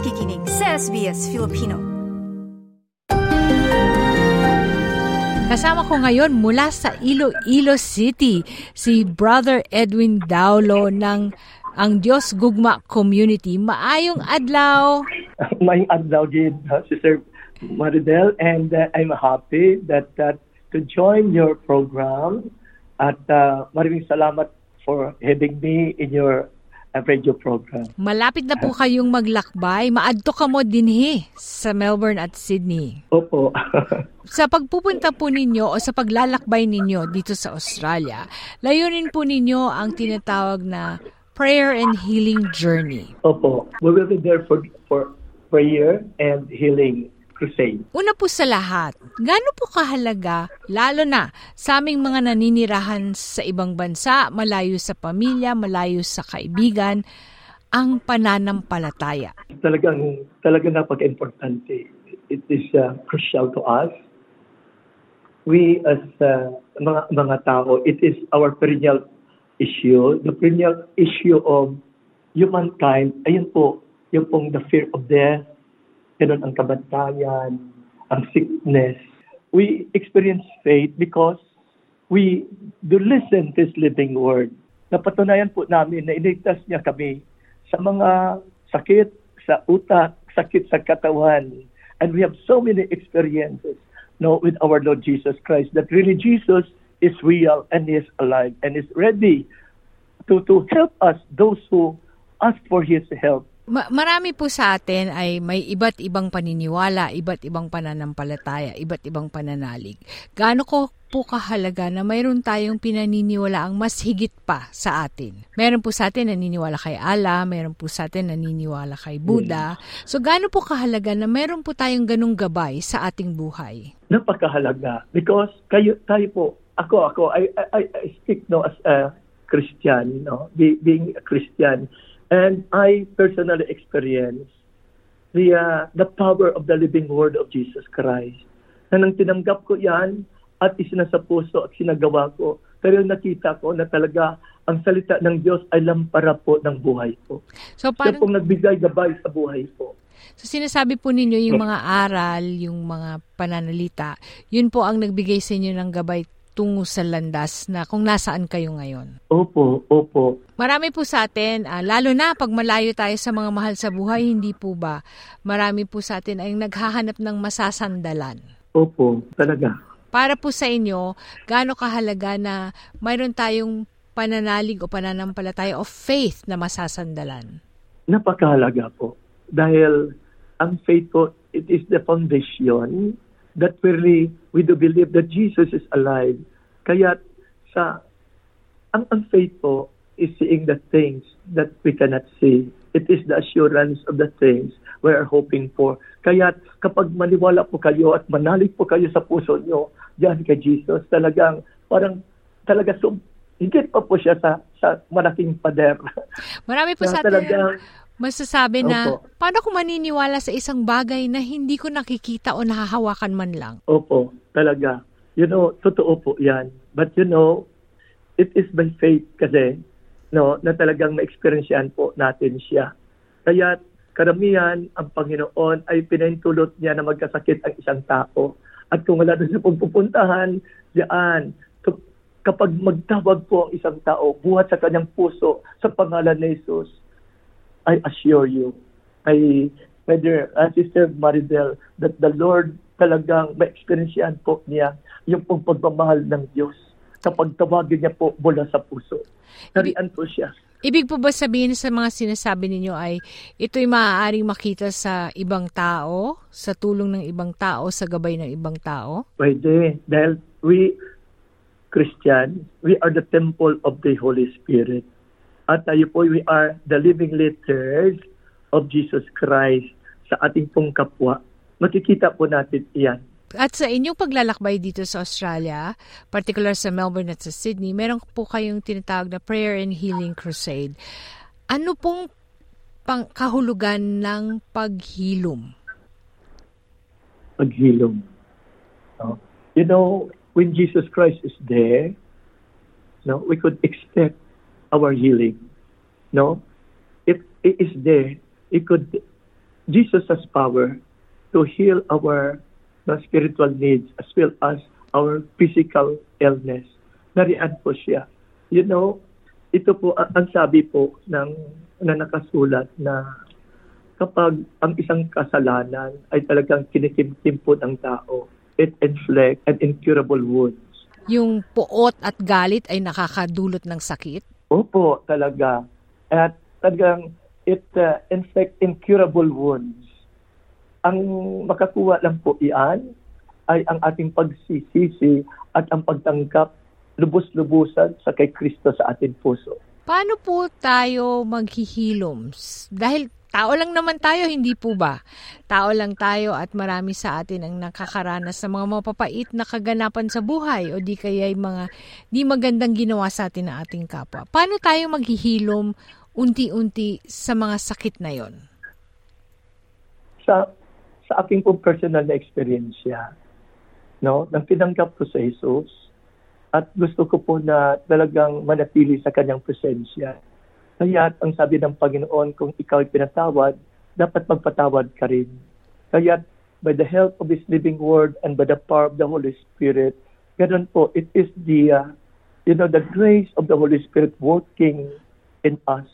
nakikinig sa SBS Filipino. Kasama ko ngayon mula sa Iloilo City, si Brother Edwin Daulo ng ang Diyos Gugma Community. Maayong adlaw! Maayong adlaw, Gid, Sister Maridel, and uh, I'm happy that uh, to join your program at uh, maraming salamat for having me in your uh, radio program. Malapit na po kayong maglakbay. Maadto ka mo dinhi sa Melbourne at Sydney. Opo. sa pagpupunta po ninyo o sa paglalakbay ninyo dito sa Australia, layunin po ninyo ang tinatawag na prayer and healing journey. Opo. We will be there for for prayer and healing crusade. Una po sa lahat, gaano po kahalaga, lalo na sa aming mga naninirahan sa ibang bansa, malayo sa pamilya, malayo sa kaibigan, ang pananampalataya? Talagang, talagang napaka-importante. It is uh, crucial to us. We as uh, mga, mga tao, it is our perennial issue, the perennial issue of humankind, ayun po, yung pong the fear of death, ganun ang kabantayan, ang sickness. We experience faith because we do listen to His living word. Napatunayan po namin na iligtas niya kami sa mga sakit sa utak, sakit sa katawan. And we have so many experiences no, with our Lord Jesus Christ that really Jesus is real and is alive and is ready to, to help us, those who ask for His help. Ma- marami po sa atin ay may iba't ibang paniniwala, iba't ibang pananampalataya, iba't ibang pananalig. Gaano ko po kahalaga na mayroon tayong pinaniniwala ang mas higit pa sa atin. Meron po sa atin naniniwala kay Allah, meron po sa atin naniniwala kay Buddha. So gaano po kahalaga na meron po tayong ganung gabay sa ating buhay? Napakahalaga because kayo tayo po ako ako I I, I speak no as a Christian no being a Christian And I personally experienced the, uh, the power of the living word of Jesus Christ. Na nang tinanggap ko yan at isinasa puso at sinagawa ko, pero nakita ko na talaga ang salita ng Diyos ay lampara po ng buhay ko. So parang... Siya pong nagbigay gabay sa buhay ko. So sinasabi po ninyo yung mga aral, yung mga pananalita, yun po ang nagbigay sa inyo ng gabay tungo sa landas na kung nasaan kayo ngayon? Opo, opo. Marami po sa atin, uh, lalo na pag malayo tayo sa mga mahal sa buhay, hindi po ba? Marami po sa atin ay naghahanap ng masasandalan. Opo, talaga. Para po sa inyo, gaano kahalaga na mayroon tayong pananalig o pananampalataya of faith na masasandalan? Napakahalaga po. Dahil ang faith po, it is the foundation that really we do believe that Jesus is alive. Kaya sa ang, ang faith po is seeing the things that we cannot see. It is the assurance of the things we are hoping for. Kaya kapag maniwala po kayo at manalig po kayo sa puso nyo, diyan kay Jesus, talagang parang talaga sum, higit pa po siya sa sa malaking pader. Marami po sa atin masasabi na, Opo. paano ko maniniwala sa isang bagay na hindi ko nakikita o nahahawakan man lang? Opo, talaga. You know, totoo po yan. But you know, it is by faith kasi no, na talagang ma-experience po natin siya. Kaya karamihan ang Panginoon ay pinahintulot niya na magkasakit ang isang tao. At kung wala doon sa pagpupuntahan, diyan, kapag magtawag po ang isang tao, buhat sa kanyang puso sa pangalan ni Jesus, I assure you, I, Brother uh, Sister Maridel, that the Lord talagang ma-experience po niya yung pong pagmamahal ng Diyos kapag tawagin niya po mula sa puso. Narian po siya. Ibig po ba sabihin sa mga sinasabi ninyo ay ito'y maaaring makita sa ibang tao, sa tulong ng ibang tao, sa gabay ng ibang tao? Pwede. Dahil we, Christian, we are the temple of the Holy Spirit. At tayo po, we are the living letters of Jesus Christ sa ating pong kapwa. Makikita po natin iyan at sa inyong paglalakbay dito sa Australia, particular sa Melbourne at sa Sydney, meron po kayong tinatawag na Prayer and Healing Crusade. Ano pong pang kahulugan ng paghilom? Paghilom. No? You know, when Jesus Christ is there, no, we could expect our healing. No? If it is there, it could Jesus has power to heal our uh, spiritual needs as well as our physical illness. Nariyan po siya. You know, ito po ang, sabi po ng na nakasulat na kapag ang isang kasalanan ay talagang kinikimkim po ng tao, it inflicts an incurable wounds. Yung puot at galit ay nakakadulot ng sakit? Opo, talaga. At talagang it uh, inflicts incurable wounds. Ang makakuha lang po iyan ay ang ating pagsisisi at ang pagtanggap lubos-lubusan sa kay Kristo sa ating puso. Paano po tayo maghihilom? Dahil tao lang naman tayo, hindi po ba? Tao lang tayo at marami sa atin ang nakakaranas ng mga mapapait na kaganapan sa buhay o di kaya mga di magandang ginawa sa atin ng ating kapwa. Paano tayo maghihilom unti-unti sa mga sakit na yon? Sa sa aking pong personal na experience no, nang tinanggap ko sa Jesus, at gusto ko po na talagang manatili sa kanyang presensya. Kaya ang sabi ng Panginoon, kung ikaw ay pinatawad, dapat magpatawad ka rin. Kaya by the help of His living word and by the power of the Holy Spirit, ganun po, it is the, uh, you know, the grace of the Holy Spirit working in us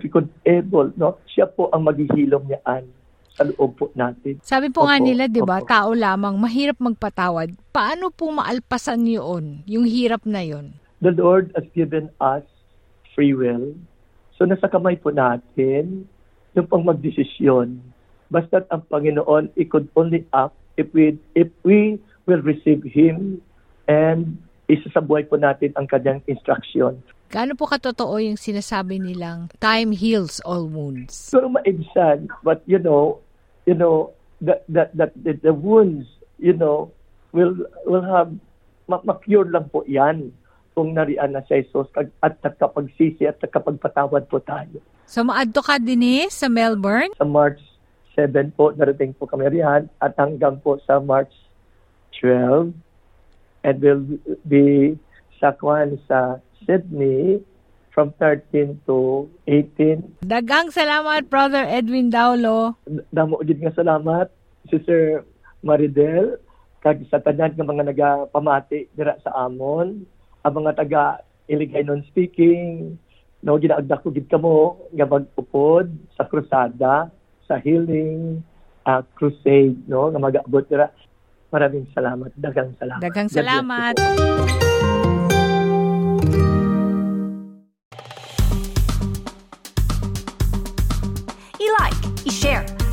we could able, no? Siya po ang maghihilom niyaan sa loob po natin. Sabi po nga Opo, nila, 'di ba, tao lamang mahirap magpatawad. Paano po maalpasan 'yon, yung hirap na 'yon? The Lord has given us free will. So nasa kamay po natin yung pang magdesisyon. Basta ang Panginoon, it could only act if we, if we will receive Him and isasabuhay po natin ang kanyang instruction. Gaano po katotoo yung sinasabi nilang time heals all wounds? So maibsan, but you know, you know, that, that, that, the, the wounds, you know, will, will have, ma- ma-cure lang po yan kung nariyan na si Jesus at nagkapagsisi at nagkapagpatawad po tayo. So maadto ka din eh, sa Melbourne? Sa March 7 po, narating po kami riyan at hanggang po sa March 12 and will be sa Kwan sa Sydney from 13 to 18. Dagang salamat, Brother Edwin Daulo. Damo gid nga salamat Sister Maridel kag sa tanan nga mga nagapamati dira sa amon ang mga taga Iligay non speaking no ginaagda ko gid kamo nga magupod sa krusada sa healing uh, crusade no nga magaabot dira maraming salamat dagang salamat Dagang salamat.